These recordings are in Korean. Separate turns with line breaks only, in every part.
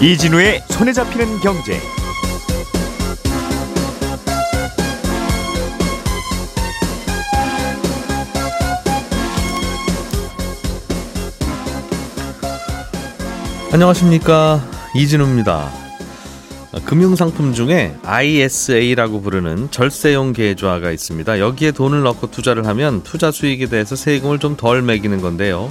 이진우의 손에 잡히는 경제.
안녕하십니까 이진우입니다. 금융상품 중에 ISA라고 부르는 절세용 계좌가 있습니다. 여기에 돈을 넣고 투자를 하면 투자 수익에 대해서 세금을 좀 덜 매기는 건데요.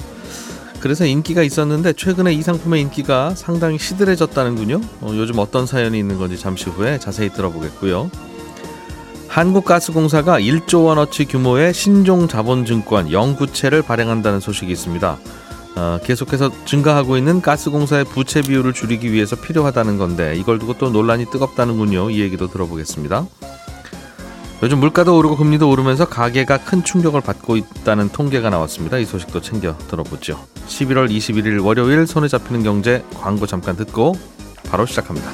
그래서 인기가 있었는데 최근에 이 상품의 인기가 상당히 시들해졌다는군요. 어, 요즘 어떤 사연이 있는 건지 잠시 후에 자세히 들어보겠고요. 한국가스공사가 1조 원어치 규모의 신종 자본증권 영구채를 발행한다는 소식이 있습니다. 어, 계속해서 증가하고 있는 가스공사의 부채 비율을 줄이기 위해서 필요하다는 건데 이걸 두고 또 논란이 뜨겁다는군요. 이 얘기도 들어보겠습니다. 요즘 물가도 오르고 금리도 오르면서 가계가 큰 충격을 받고 있다는 통계가 나왔습니다. 이 소식도 챙겨 들어보죠. 11월 21일 월요일 손에 잡히는 경제 광고 잠깐 듣고 바로 시작합니다.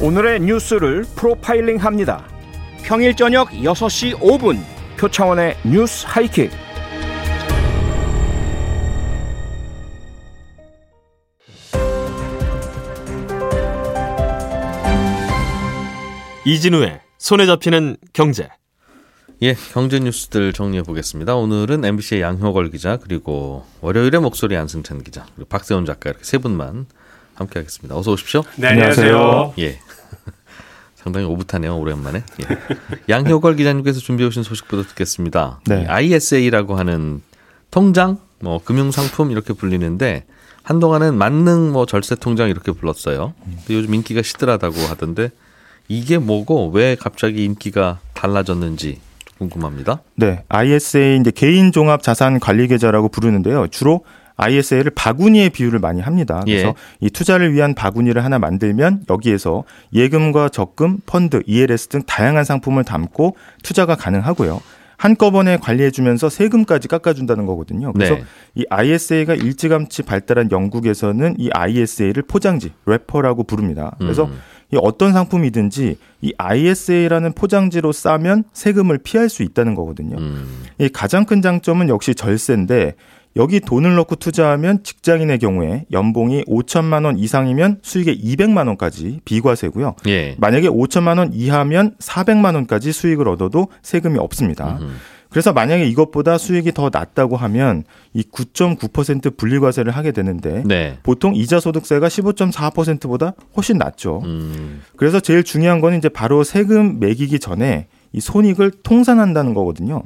오늘의 뉴스를 프로파일링 합니다. 평일 저녁 6시 5분 표창원의 뉴스 하이킥.
이진우의 손에 잡히는 경제.
예, 경제 뉴스들 정리해 보겠습니다. 오늘은 MBC의 양효걸 기자 그리고 월요일의 목소리 안승찬 기자 그리고 박세훈 작가 이렇게 세 분만 함께하겠습니다. 어서 오십시오.
네, 안녕하세요.
예. 상당히 오붓하네요, 오랜만에. 예. 양효걸 기자님께서 준비해 오신 소식부터 듣겠습니다.
네.
ISA라고 하는 통장, 뭐 금융 상품 이렇게 불리는데 한동안은 만능 뭐 절세 통장 이렇게 불렀어요. 근데 요즘 인기가 시들하다고 하던데 이게 뭐고 왜 갑자기 인기가 달라졌는지 궁금합니다.
네, ISA 이제 개인 종합 자산 관리 계좌라고 부르는데요. 주로 ISA를 바구니의 비율을 많이 합니다. 그래서
예.
이 투자를 위한 바구니를 하나 만들면 여기에서 예금과 적금, 펀드, ELS 등 다양한 상품을 담고 투자가 가능하고요. 한꺼번에 관리해주면서 세금까지 깎아준다는 거거든요. 그래서
네.
이 ISA가 일찌감치 발달한 영국에서는 이 ISA를 포장지, 래퍼라고 부릅니다. 그래서
음.
이 어떤 상품이든지 이 ISA라는 포장지로 싸면 세금을 피할 수 있다는 거거든요.
음.
이 가장 큰 장점은 역시 절세인데 여기 돈을 넣고 투자하면 직장인의 경우에 연봉이 5천만 원 이상이면 수익의 200만 원까지 비과세고요.
예.
만약에 5천만 원 이하면 400만 원까지 수익을 얻어도 세금이 없습니다.
음.
그래서 만약에 이것보다 수익이 더 낮다고 하면 이 9.9% 분리과세를 하게 되는데
네.
보통 이자 소득세가 15.4%보다 훨씬 낮죠.
음.
그래서 제일 중요한 건 이제 바로 세금 매기기 전에 이 손익을 통산한다는 거거든요.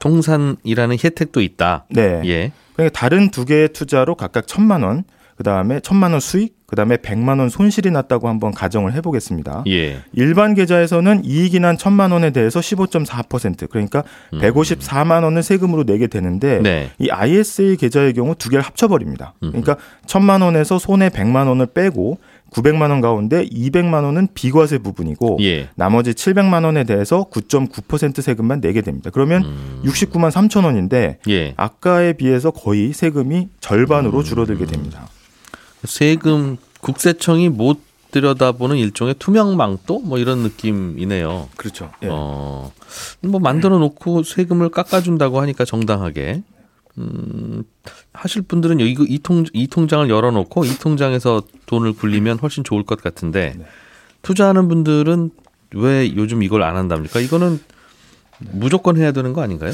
통산이라는 혜택도 있다.
네.
예.
그러니까 다른 두 개의 투자로 각각 천만 원, 그 다음에 천만 원 수익, 그 다음에 백만 원 손실이 났다고 한번 가정을 해보겠습니다.
예.
일반 계좌에서는 이익이 난 천만 원에 대해서 15.4% 그러니까 154만 원을 세금으로 내게 되는데
음. 네.
이 ISA 계좌의 경우 두 개를 합쳐버립니다. 그러니까 천만 원에서 손해 100만 원을 빼고 900만 원 가운데 200만 원은 비과세 부분이고
예.
나머지 700만 원에 대해서 9.9% 세금만 내게 됩니다. 그러면
음.
69만 3천 원인데
예.
아까에 비해서 거의 세금이 절반으로 줄어들게 됩니다.
세금 국세청이 못 들여다보는 일종의 투명망도 뭐 이런 느낌이네요.
그렇죠. 예.
어, 뭐 만들어 놓고 세금을 깎아준다고 하니까 정당하게. 음, 하실 분들은 이거 이 통, 이 통장을 열어놓고 이 통장에서 돈을 굴리면 훨씬 좋을 것 같은데 투자하는 분들은 왜 요즘 이걸 안 한답니까? 이거는 무조건 해야 되는 거 아닌가요?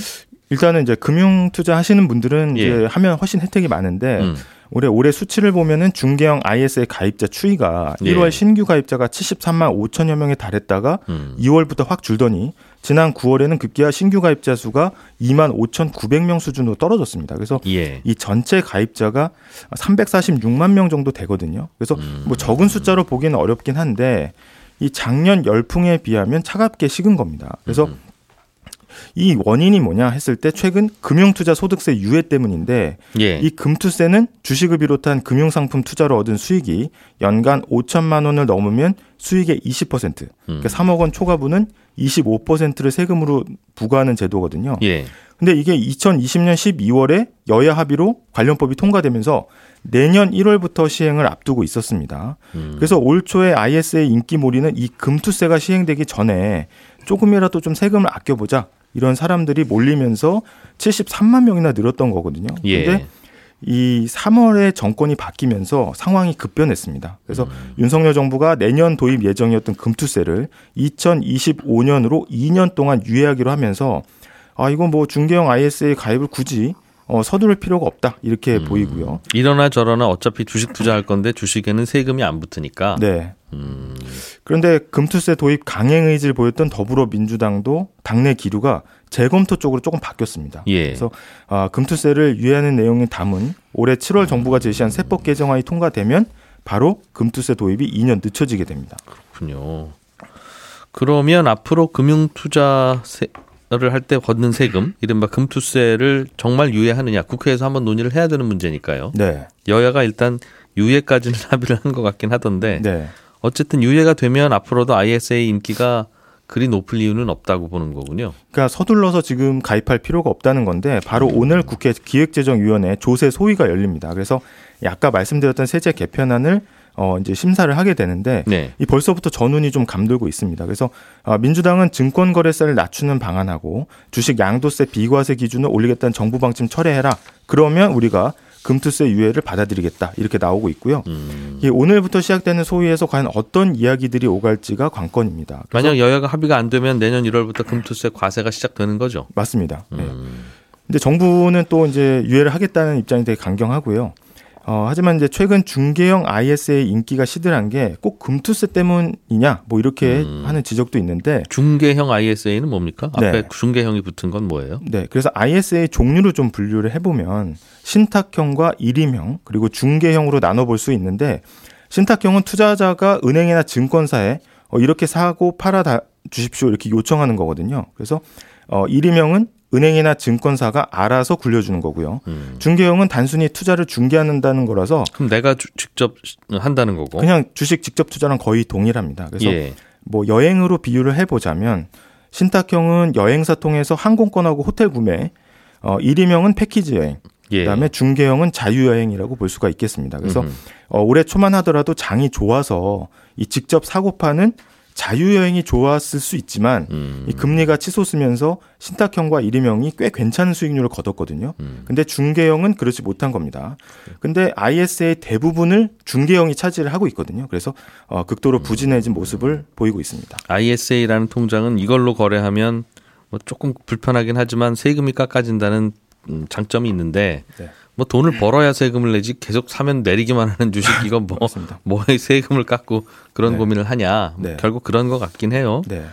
일단은 이제 금융 투자 하시는 분들은
예.
이제 하면 훨씬 혜택이 많은데
음.
올해 올해 수치를 보면은 중개형 ISA 가입자 추이가
예.
1월 신규 가입자가 73만 5천여 명에 달했다가
음.
2월부터 확 줄더니 지난 9월에는 급기야 신규 가입자 수가 2만 5,900명 수준으로 떨어졌습니다. 그래서
예.
이 전체 가입자가 346만 명 정도 되거든요. 그래서
음.
뭐 적은 숫자로 보기는 어렵긴 한데 이 작년 열풍에 비하면 차갑게 식은 겁니다. 그래서
음.
이 원인이 뭐냐 했을 때 최근 금융투자 소득세 유예 때문인데
예.
이 금투세는 주식을 비롯한 금융상품 투자로 얻은 수익이 연간 5천만 원을 넘으면 수익의 20%,
음.
그러니까 3억 원 초과분은 25%를 세금으로 부과하는 제도거든요.
예.
근데 이게 2020년 12월에 여야 합의로 관련법이 통과되면서 내년 1월부터 시행을 앞두고 있었습니다.
음.
그래서 올 초에 ISA 인기몰이는 이 금투세가 시행되기 전에 조금이라도 좀 세금을 아껴보자 이런 사람들이 몰리면서 73만 명이나 늘었던 거거든요.
예.
근데 이 3월에 정권이 바뀌면서 상황이 급변했습니다. 그래서 음. 윤석열 정부가 내년 도입 예정이었던 금투세를 2025년으로 2년 동안 유예하기로 하면서 아 이건 뭐 중개형 ISA 가입을 굳이 어, 서두를 필요가 없다 이렇게 음. 보이고요.
이러나 저러나 어차피 주식 투자할 건데 주식에는 세금이 안 붙으니까.
네. 음. 그런데 금투세 도입 강행 의지를 보였던 더불어민주당도 당내 기류가 재검토 쪽으로 조금 바뀌었습니다.
예.
그래서 아, 금투세를 유예하는 내용이 담은 올해 7월 정부가 제시한 세법 개정안이 통과되면 바로 금투세 도입이 2년 늦춰지게 됩니다.
그렇군요. 그러면 앞으로 금융투자세 를 할 때 걷는 세금, 이른바 금투세를 정말 유예하느냐 국회에서 한번 논의를 해야 되는 문제니까요.
네.
여야가 일단 유예까지는 합의를 한 것 같긴 하던데
네.
어쨌든 유예가 되면 앞으로도 ISA 인기가 그리 높을 이유는 없다고 보는 거군요.
그러니까 서둘러서 지금 가입할 필요가 없다는 건데 바로 음. 오늘 국회 기획재정위원회 조세 소위가 열립니다. 그래서 아까 말씀드렸던 세제 개편안을 어 이제 심사를 하게 되는데
네.
이 벌써부터 전운이 좀 감돌고 있습니다. 그래서 어, 민주당은 증권거래세를 낮추는 방안하고 주식 양도세 비과세 기준을 올리겠다는 정부 방침 철회해라. 그러면 우리가 금투세 유예를 받아들이겠다 이렇게 나오고 있고요. 음. 오늘부터 시작되는 소위에서 과연 어떤 이야기들이 오갈지가 관건입니다.
만약 여야가 합의가 안 되면 내년 1월부터 금투세 과세가 시작되는 거죠.
맞습니다. 네. 근데 정부는 또 이제 유예를 하겠다는 입장이 되게 강경하고요. 어, 하지만 이제 최근 중개형 ISA 인기가 시들한 게 꼭 금투세 때문이냐 뭐 이렇게 음. 하는 지적도 있는데
중개형 ISA는 뭡니까? 네. 앞에 중개형이 붙은 건 뭐예요?
네, 그래서 ISA 종류를 좀 분류를 해보면 신탁형과 일임형 그리고 중개형으로 나눠볼 수 있는데 신탁형은 투자자가 은행이나 증권사에 어, 이렇게 사고 팔아 주십시오 이렇게 요청하는 거거든요. 그래서 어, 일임형은 은행이나 증권사가 알아서 굴려주는 거고요. 음. 중개형은 단순히 투자를 중개하는다는 거라서
그럼 내가 주, 직접 한다는 거고
그냥 주식 직접 투자랑 거의 동일합니다. 그래서
예.
뭐 여행으로 비유를 해보자면 신탁형은 여행사 통해서 항공권하고 호텔 구매, 어, 일임형은 패키지 여행, 예. 그다음에 중개형은 자유여행이라고 볼 수가 있겠습니다. 그래서 어, 올해 초만 하더라도 장이 좋아서 이 직접 사고 파는 자유여행이 좋았을 수 있지만 음. 이 금리가 치솟으면서 신탁형과 일임형이 꽤 괜찮은 수익률을 거뒀거든요. 음. 근데 중개형은 그렇지 못한 겁니다. 근데 IS의 대부분을 중개형이 차지를 하고 있거든요. 그래서 어, 극도로 음. 부진해진 모습을 보이고 있습니다.
ISA라는 통장은 이걸로 거래하면 뭐 조금 불편하긴 하지만 세금이 깎아진다는 음, 장점이 있는데 네. 뭐 돈을 벌어야 세금을 내지 계속 사면 내리기만 하는 주식 이건 뭐 뭐에 세금을 깎고 그런 네. 고민을 하냐 네. 결국 그런 것 같긴 해요.
네.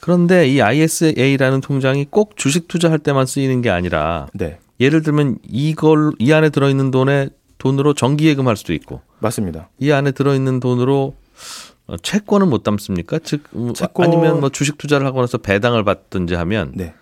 그런데 이 ISA라는 통장이 꼭 주식 투자할 때만 쓰이는 게 아니라
네.
예를 들면 이걸 이 안에 들어 있는 돈에 돈으로 정기 예금 할 수도 있고
맞습니다.
이 안에 들어 있는 돈으로 채권은 못 담습니까? 즉뭐 채권... 아니면 뭐 주식 투자를 하고 나서 배당을 받든지 하면
네.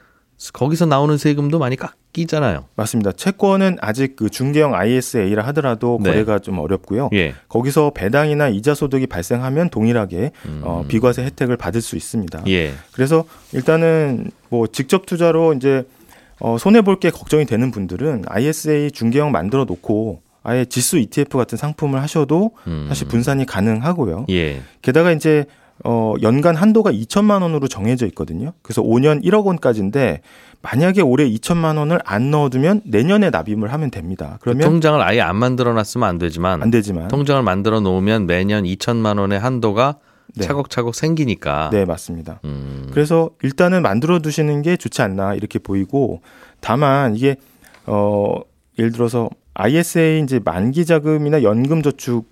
거기서 나오는 세금도 많이 깎 이잖아요.
맞습니다. 채권은 아직 그 중개형 ISA라 하더라도 네. 거래가 좀 어렵고요.
예.
거기서 배당이나 이자 소득이 발생하면 동일하게 음. 어, 비과세 혜택을 받을 수 있습니다.
예.
그래서 일단은 뭐 직접 투자로 이제 어, 손해 볼 게 걱정이 되는 분들은 ISA 중개형 만들어 놓고 아예 지수 ETF 같은 상품을 하셔도 음. 사실 분산이 가능하고요.
예.
게다가 이제 어, 연간 한도가 2천만 원으로 정해져 있거든요. 그래서 5년 1억 원까지인데 만약에 올해 2천만 원을 안 넣어두면 내년에 납입을 하면 됩니다. 그러면
통장을 아예 안 만들어 놨으면 안 되지만
안 되지만
통장을 만들어 놓으면 매년 2천만 원의 한도가 네. 차곡차곡 생기니까.
네, 맞습니다. 음. 그래서 일단은 만들어 두시는 게 좋지 않나 이렇게 보이고 다만 이게 어 예를 들어서 ISA 이제 만기 자금이나 연금 저축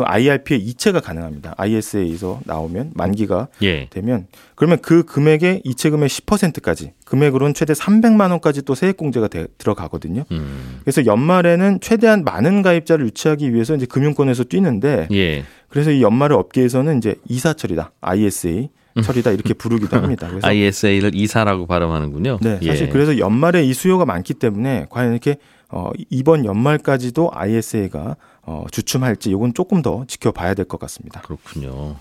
또 IRP의 이체가 가능합니다. ISA에서 나오면 만기가
예.
되면 그러면 그 금액의 이체금의 10%까지 금액으로는 최대 300만 원까지 또 세액공제가 되, 들어가거든요.
음.
그래서 연말에는 최대한 많은 가입자를 유치하기 위해서 이제 금융권에서 뛰는데
예.
그래서 이 연말을 업계에서는 이제 이사 처리다 ISA 처리다 이렇게 부르기도 합니다.
그래서 ISA를 이사라고 발음하는군요.
네, 사실 예. 그래서 연말에 이 수요가 많기 때문에 과연 이렇게 어, 이번 연말까지도 ISA가 어, 주춤할지 이건 조금 더 지켜봐야 될 것 같습니다.
그렇군요.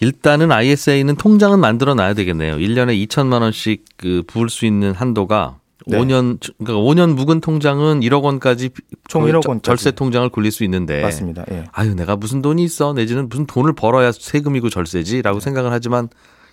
일단은 ISA는 통장은 만들어 놔야 되겠네요. 1년에 2천만 원씩 그 부을 수 있는 한도가 네. 5년 그러니까 5년 묵은 통장은 1억 원까지
총 1억 원
절세 통장을 굴릴 수 있는데
맞습니다. 예.
아유 내가 무슨 돈이 있어 내지는 무슨 돈을 벌어야 세금이고 절세지라고 네. 생각을 하지만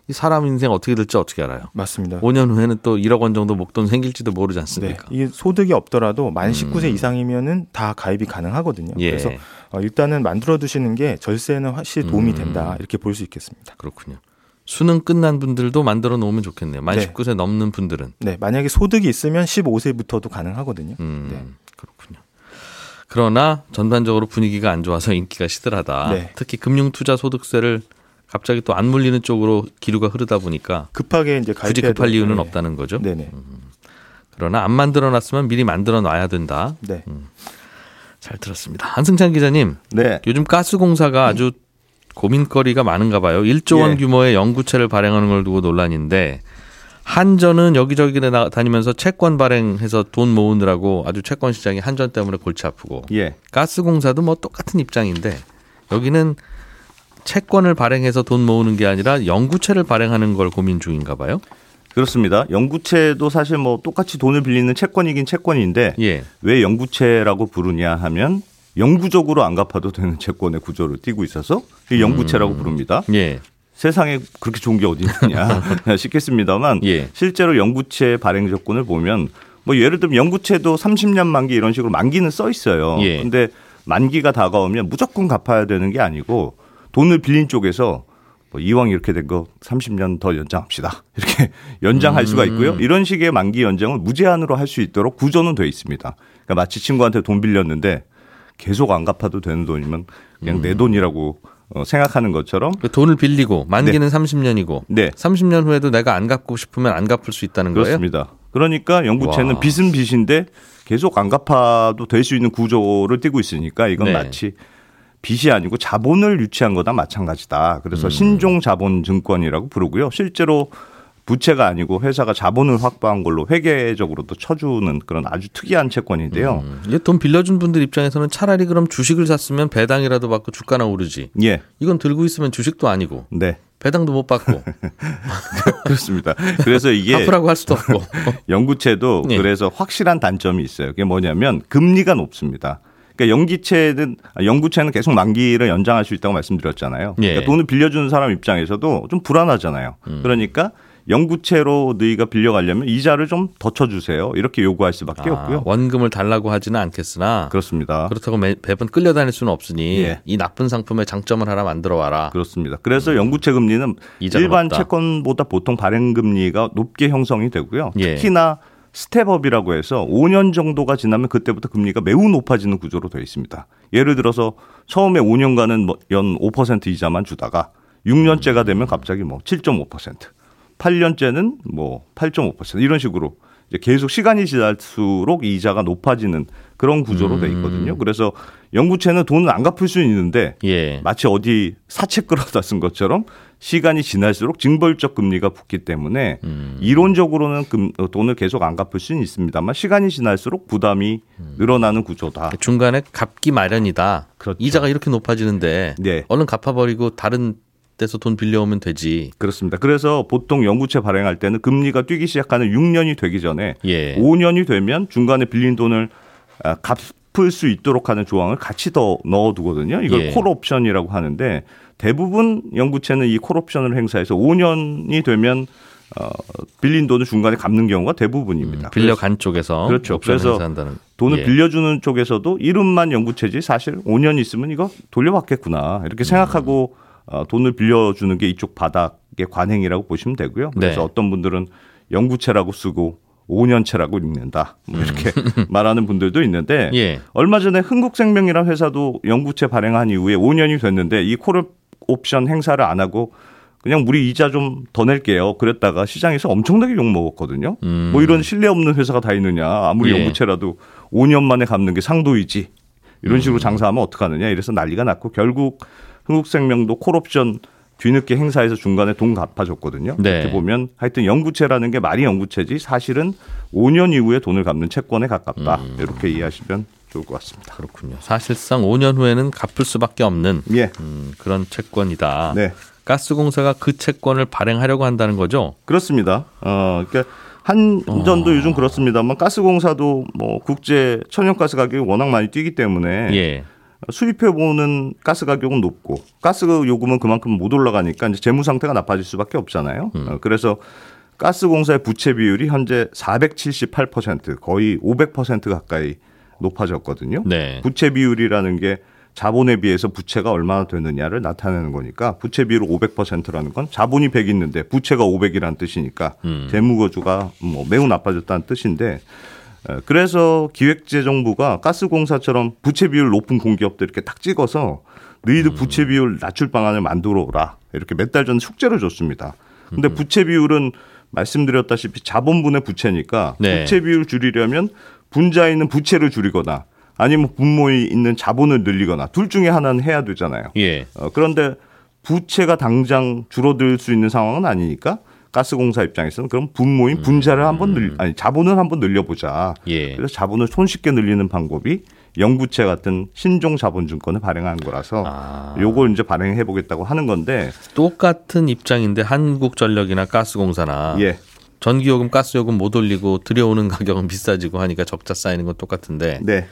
이 사람 인생 어떻게 될지 어떻게 알아요?
맞습니다.
5년 후에는 또 1억 원 정도 목돈 생길지도 모르지
네,
않습니까?
이게 소득이 없더라도 만 19세
음.
이상이면은 다 가입이 가능하거든요.
예.
그래서 어, 일단은 만들어 두시는 게 절세에는 확실히 도움이
음.
된다 이렇게 볼 수 있겠습니다.
그렇군요. 수능 끝난 분들도 만들어 놓으면 좋겠네요. 만
네.
19세 넘는 분들은.
네, 만약에 소득이 있으면 15세부터도 가능하거든요.
음,
네.
그렇군요. 그러나 전반적으로 분위기가 안 좋아서 인기가 시들하다.
네.
특히 금융투자 소득세를 갑자기 또 안 물리는 쪽으로 기류가 흐르다 보니까
급하게 이제
굳이 급할
될-
이유는
네.
없다는 거죠.
네네.
그러나 안 만들어 놨으면 미리 만들어 놔야 된다.
네.
잘 들었습니다. 한승찬 기자님,
네.
요즘 가스공사가 아주 고민거리가 많은가 봐요. 1조 원
예.
규모의 연구체를 발행하는 걸 두고 논란인데 한전은 여기저기 나- 다니면서 채권 발행해서 돈 모으느라고 아주 채권 시장이 한전 때문에 골치 아프고
예.
가스공사도 뭐 똑같은 입장인데 여기는 채권을 발행해서 돈 모으는 게 아니라 연구체를 발행하는 걸 고민 중인가 봐요.
그렇습니다. 연구채도 사실 뭐 똑같이 돈을 빌리는 채권이긴 채권인데
예.
왜 연구채라고 부르냐 하면 영구적으로 안 갚아도 되는 채권의 구조를 띠고 있어서 이 영구채라고 부릅니다.
예.
세상에 그렇게 좋은 게 어디 있느냐 싶겠습니다만
예.
실제로 영구채 발행 조건을 보면 뭐 예를 들면 영구채도 30년 만기 이런 식으로 만기는 써 있어요.
예.
근데 만기가 다가오면 무조건 갚아야 되는 게 아니고 돈을 빌린 쪽에서 뭐 이왕 이렇게 된 거 30년 더 연장합시다. 이렇게 연장할 수가 있고요. 이런 식의 만기 연장을 무제한으로 할 수 있도록 구조는 돼 있습니다. 그러니까 마치 친구한테 돈 빌렸는데 계속 안 갚아도 되는 돈이면 그냥 내 돈이라고 어, 생각하는 것처럼
그 돈을 빌리고 만기는 30년이고
네.
30년 후에도 내가 안 갚고 싶으면 안 갚을 수 있다는 거예요.
그렇습니다. 그러니까 영구채는
와.
빚은 빚인데 계속 안 갚아도 될 수 있는 구조를 띠고 있으니까 이건
네.
마치 빚이 아니고 자본을 유치한 거나 마찬가지다. 그래서
음.
신종 자본 증권이라고 부르고요. 실제로 부채가 아니고 회사가 자본을 확보한 걸로 회계적으로도 쳐주는 그런 아주 특이한 채권인데요.
음, 이게 돈 빌려준 분들 입장에서는 차라리 그럼 주식을 샀으면 배당이라도 받고 주가나 오르지.
예,
이건 들고 있으면 주식도 아니고
네,
배당도 못 받고
그렇습니다. 그래서 이게
갚으라고 할 수도 없고.
연구채도
예.
그래서 확실한 단점이 있어요. 그게 뭐냐면 금리가 높습니다. 그러니까 연기채는 아, 연구채는 계속 만기를 연장할 수 있다고 말씀드렸잖아요.
예.
그러니까 돈을 빌려주는 사람 입장에서도 좀 불안하잖아요.
음.
그러니까 연구채로 너희가 빌려가려면 이자를 좀 더 쳐주세요. 이렇게 요구할 수밖에
아,
없고요.
원금을 달라고 하지는 않겠으나
그렇습니다.
그렇다고 매, 매번 끌려다닐 수는 없으니
예.
이 나쁜 상품의 장점을 하나 만들어 와라.
그렇습니다. 그래서 금리는
음. 이자가
일반
높다.
채권보다 보통 발행 금리가 높게 형성이 되고요.
예.
특히나 step-up이라고 해서 5년 정도가 지나면 그때부터 금리가 매우 높아지는 구조로 되어 있습니다. 예를 들어서 처음에 5년간은 뭐 연 5% 이자만 주다가 6년째가 되면 갑자기 뭐 7.5%, 8년째는 뭐 8.5% 이런 식으로 이제 계속 시간이 지날수록 이자가 높아지는 그런 구조로 되어 있거든요. 그래서 연구채는 돈을 안 갚을 수 있는데
예.
마치 어디 사채 끌어다 쓴 것처럼 시간이 지날수록 징벌적 금리가 붙기 때문에
음.
이론적으로는 금, 어, 돈을 계속 안 갚을 수는 있습니다만 시간이 지날수록 부담이 늘어나는 구조다.
중간에 갚기 마련이다.
그렇죠.
이자가 이렇게 높아지는데
네.
얼른 갚아버리고 다른 데서 돈 빌려오면 되지.
그렇습니다. 그래서 보통 연구채 발행할 때는 금리가 뛰기 시작하는 6년이 되기 전에
예.
5년이 되면 중간에 빌린 돈을 아, 갚을 수 있도록 하는 조항을 같이 더 넣어두거든요. 이걸
예.
콜 옵션이라고 하는데 대부분 연구채는 이 콜 옵션을 행사해서 5년이 되면 어, 빌린 돈을 중간에 갚는 경우가 대부분입니다.
음, 빌려간 쪽에서
그렇죠. 그래서
행사한다는.
돈을
예.
빌려주는 쪽에서도 이름만 연구채지 사실 5년 있으면 이거 돌려받겠구나 이렇게 생각하고 어, 돈을 빌려주는 게 이쪽 바닥의 관행이라고 보시면 되고요. 그래서
네.
어떤 분들은 연구채라고 쓰고 5년채라고 읽는다 뭐 이렇게 말하는 분들도 있는데
음. 예.
얼마 전에 흥국생명이라는 회사도 연구채 발행한 이후에 5년이 됐는데 이콜 옵션 행사를 안 하고 그냥 우리 이자 좀 더 낼게요. 그랬다가 시장에서 엄청나게 욕 먹었거든요. 뭐 이런 신뢰 없는 회사가 다 있느냐. 아무리
음. 예.
연구채라도 5년 만에 갚는 게 상도이지. 이런
음.
식으로 장사하면 어떡하느냐. 이래서 난리가 났고 결국 흥국생명도 콜옵션 뒤늦게 행사해서 중간에 돈 갚아줬거든요.
네.
이렇게 보면 하여튼 연구채라는 게 말이 연구채지 사실은 5년 이후에 돈을 갚는 채권에 가깝다.
음.
이렇게 이해하시면 좋을 것 같습니다.
그렇군요. 사실상 5년 후에는 갚을 수밖에 없는
예.
음, 그런 채권이다.
네.
가스공사가 그 채권을 발행하려고 한다는 거죠.
그렇습니다. 어, 그러니까 한전도 요즘 그렇습니다만 가스공사도 뭐 국제 천연가스 가격이 워낙 많이 뛰기 때문에
예.
수입해 보는 가스 가격은 높고 가스 요금은 그만큼 못 올라가니까 이제 재무 상태가 나빠질 수밖에 없잖아요. 어, 그래서 가스공사의 부채 비율이 현재 478% 거의 500% 가까이 높아졌거든요.
네.
부채 비율이라는 게 자본에 비해서 부채가 얼마나 되느냐를 나타내는 거니까 부채 비율 500%라는 건 자본이 100 있는데 부채가 500이라는 뜻이니까
음.
재무거주가 뭐 매우 나빠졌다는 뜻인데 어, 그래서 기획재정부가 가스공사처럼 부채 비율 높은 공기업들 이렇게 딱 찍어서 너희들 부채 비율 낮출 방안을 만들어 오라 이렇게 몇 달 전 숙제를 줬습니다. 근데 부채 비율은 말씀드렸다시피 자본분의 부채니까
네.
부채 비율 줄이려면 분자에 있는 부채를 줄이거나 아니면 분모에 있는 자본을 늘리거나 둘 중에 하나는 해야 되잖아요.
예.
어, 그런데 부채가 당장 줄어들 수 있는 상황은 아니니까 가스공사 입장에서는 그럼 분모인 분자를 한번 늘 아니 자본을 한번 늘려보자.
예.
그래서 자본을 손쉽게 늘리는 방법이 영부채 같은 신종 자본증권을 발행한 거라서
아.
요걸 이제 발행해 보겠다고 하는 건데
똑같은 입장인데 한국전력이나 가스공사나
예
전기요금, 가스요금 못 올리고 들여오는 가격은 비싸지고 하니까 적자 쌓이는 건 똑같은데
네,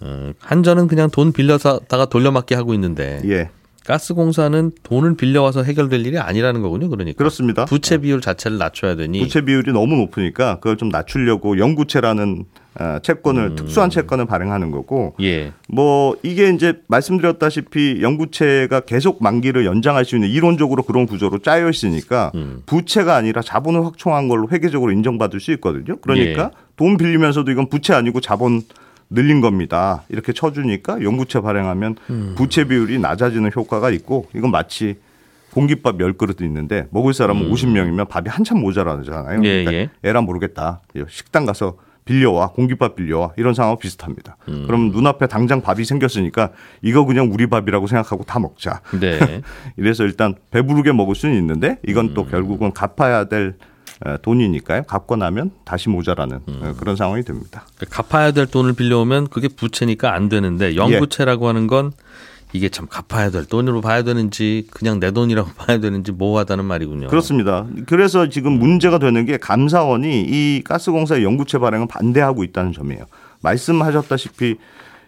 어, 한전은 그냥 돈 빌려다가 돌려막기 하고 있는데
예.
가스공사는 돈을 빌려와서 해결될 일이 아니라는 거군요. 그러니까
그렇습니다.
부채 비율 자체를 낮춰야 되니
부채 비율이 너무 높으니까 그걸 좀 낮추려고 영구채라는 어, 채권을
음.
특수한 채권을 발행하는 거고
예.
뭐 이게 이제 말씀드렸다시피 영구채가 계속 만기를 연장할 수 있는 이론적으로 그런 구조로 짜여 있으니까
음.
부채가 아니라 자본을 확충한 걸로 회계적으로 인정받을 수 있거든요. 그러니까
예.
돈 빌리면서도 이건 부채 아니고 자본 늘린 겁니다. 이렇게 쳐주니까 영구채 발행하면
음.
부채 비율이 낮아지는 효과가 있고 이건 마치 공깃밥 열 그릇 있는데 먹을 사람은 50명이면 밥이 한참 모자라잖아요.
음. 예,
그러니까
예.
에라 모르겠다. 식당 가서 빌려와 공깃밥 빌려와 이런 상황 비슷합니다.
음.
그럼 눈앞에 당장 밥이 생겼으니까 이거 그냥 우리 밥이라고 생각하고 다 먹자.
네.
이래서 일단 배부르게 먹을 수는 있는데 이건
음.
또 결국은 갚아야 될 어, 돈이니까요. 갚고 나면 다시 모자라는
음.
어, 그런 상황이 됩니다.
그러니까 갚아야 될 돈을 빌려오면 그게 부채니까 안 되는데 영부채라고 하는 건 이게 참 갚아야 될 돈으로 봐야 되는지 그냥 내 돈이라고 봐야 되는지 모호하다는 말이군요.
그렇습니다. 그래서 지금 문제가 되는 게 감사원이 이 가스공사의 영구채 발행을 반대하고 있다는 점이에요. 말씀하셨다시피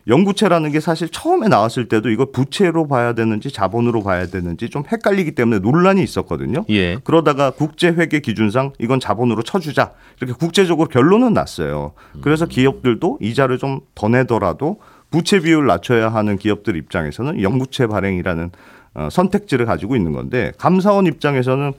영구채라는 게 사실 처음에 나왔을 때도 이걸 부채로 봐야 되는지 자본으로 봐야 되는지 좀 헷갈리기 때문에 논란이 있었거든요.
예.
그러다가 국제회계 기준상 이건 자본으로 쳐주자 이렇게 국제적으로 결론은 났어요. 그래서 기업들도 이자를 좀 더 내더라도 부채 비율 낮춰야 하는 기업들 입장에서는 영구채 발행이라는 어, 선택지를 가지고 있는 건데 감사원 입장에서는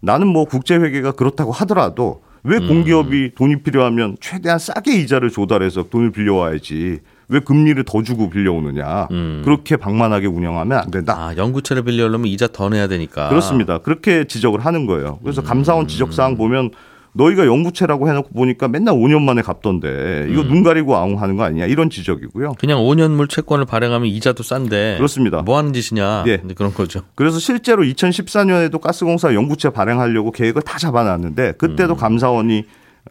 나는 뭐 국제회계가 그렇다고 하더라도 왜 공기업이 돈이 필요하면 최대한 싸게 이자를 조달해서 돈을 빌려와야지 왜 금리를 더 주고 빌려오느냐 그렇게 방만하게 운영하면 안 된다.
아, 영구채를 빌려오려면 이자 더 내야 되니까.
그렇습니다. 그렇게 지적을 하는 거예요. 그래서
음.
감사원 지적 사항 보면 너희가 영구채라고 해놓고 보니까 맨날 5년 만에 갚던데 이거 눈 가리고 아웅하는 거 아니냐 이런 지적이고요.
그냥 5년물 채권을 발행하면 이자도 싼데
그렇습니다.
뭐 하는 짓이냐
예.
그런 거죠.
그래서 실제로 2014년에도 가스공사 영구채 발행하려고 계획을 다 잡아놨는데
음.
그때도 감사원이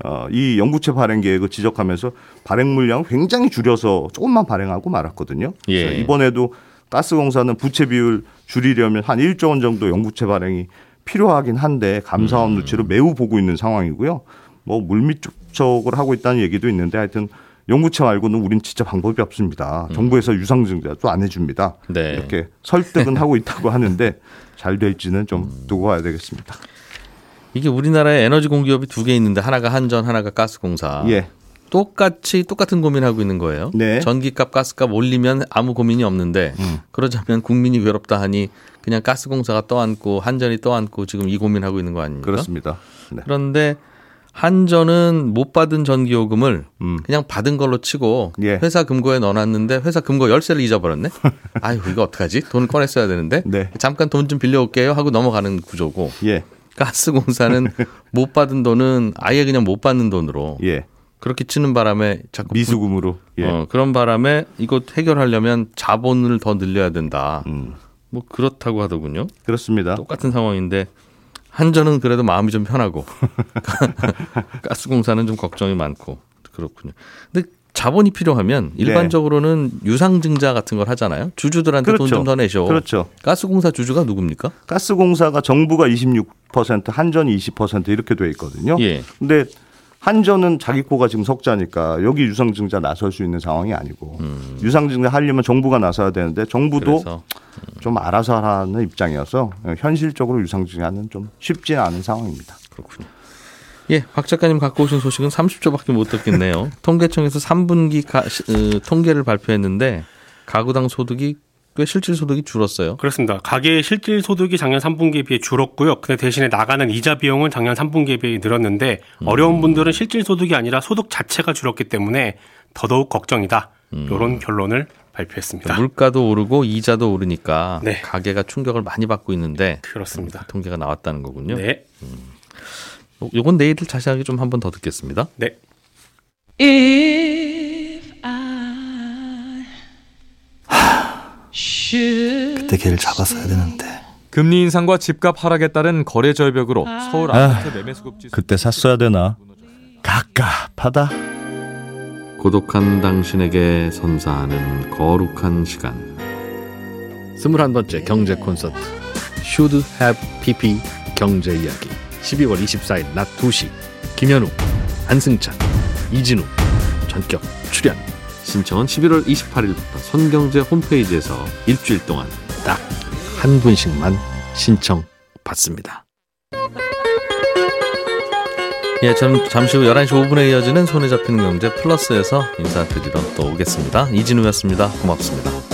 어, 이 영구채 발행 계획을 지적하면서 발행 물량을 굉장히 줄여서 조금만 발행하고 말았거든요.
예.
그래서 이번에도 가스공사는 부채 비율 줄이려면 한 1조 원 정도 영구채 발행이 필요하긴 한데 감사원
음.
눈치를 매우 보고 있는 상황이고요. 뭐 물밑 접촉을 하고 있다는 얘기도 있는데 하여튼 영구채 말고는 우린 진짜 방법이 없습니다. 정부에서 유상증자도 안 해줍니다.
음. 네.
이렇게 설득은 하고 있다고 하는데 잘 될지는 좀
음.
두고 봐야 되겠습니다.
이게 우리나라에 에너지 공기업이 두 개 있는데 하나가 한전, 하나가 가스공사.
예.
똑같이 똑같은 고민하고 있는 거예요.
네. 음.
전기값, 가스값 올리면 아무 고민이 없는데 그러자면 국민이 괴롭다 하니 그냥 가스공사가 떠안고 한전이 떠안고 지금 이 고민하고 있는 거 아닙니까?
그렇습니다. 네.
그런데 한전은 못 받은 전기요금을
음.
그냥 받은 걸로 치고
예.
회사 금고에 넣어놨는데 회사 금고 열쇠를 잊어버렸네. 아유 이거 어떡하지? 돈 꺼냈어야 되는데
네.
잠깐 돈 좀 빌려올게요 하고 넘어가는 구조고
예.
가스공사는 못 받은 돈은 아예 그냥 못 받는 돈으로
예.
그렇게 치는 바람에 자꾸 부-
미수금으로. 예.
어, 그런 바람에 이거 해결하려면 자본을 더 늘려야 된다.
음.
뭐 그렇다고 하더군요.
그렇습니다.
똑같은 상황인데 한전은 그래도 마음이 좀 편하고 가스공사는 좀 걱정이 많고 그렇군요. 근데 자본이 필요하면 일반적으로는 유상증자 같은 걸 하잖아요. 주주들한테 돈
네. 그렇죠.
좀더 내셔.
그렇죠.
가스공사 주주가 누굽니까?
가스공사가 정부가 26%, 한전이 20% 이렇게 돼 있거든요.
예.
근데 한전은 자기 코가 지금 석자니까 여기 유상증자 나설 수 있는 상황이 아니고 유상증자 하려면 정부가 나서야 되는데 정부도
음.
좀 알아서 하라는 입장이어서 현실적으로 유상증자는 좀 쉽지 않은 상황입니다.
그렇군요. 예, 박 작가님 갖고 오신 소식은 30초밖에 못 듣겠네요. 통계청에서 3분기 가, 시- 어, 통계를 발표했는데 가구당 소득이 꽤 실질 소득이 줄었어요.
그렇습니다. 가계의 실질 소득이 작년 3분기에 비해 줄었고요. 근데 대신에 나가는 이자 비용은 작년 3분기에 비해 늘었는데 어려운 분들은 실질 소득이 아니라 소득 자체가 줄었기 때문에 더더욱 걱정이다. 이런 결론을 발표했습니다.
물가도 오르고 이자도 오르니까
네.
가계가 충격을 많이 받고 있는데
그렇습니다.
통계가 나왔다는 거군요.
네.
요- 요건 내일 자세하게 좀 한 번 더 듣겠습니다.
네.
If I should
그때 걔를 잡았어야 되는데
금리 인상과 집값 하락에 따른 거래 절벽으로 서울
아,
아파트 매매 수급 지수
그때 샀어야 되나 갑갑하다
고독한 당신에게 선사하는 거룩한 시간.
스물한 번째 경제 콘서트 Should Have PP 경제 이야기 12월 24일 낮 2시 김현우, 안승찬, 이진우 전격 출연
신청은 11월 28일부터 손경제 홈페이지에서 일주일 동안
딱 한 분씩만 신청 받습니다.
예, 저는 잠시 후 11시 5분에 이어지는 손에 잡히는 경제 플러스에서 인사드리러 또 오겠습니다. 이진우였습니다. 고맙습니다.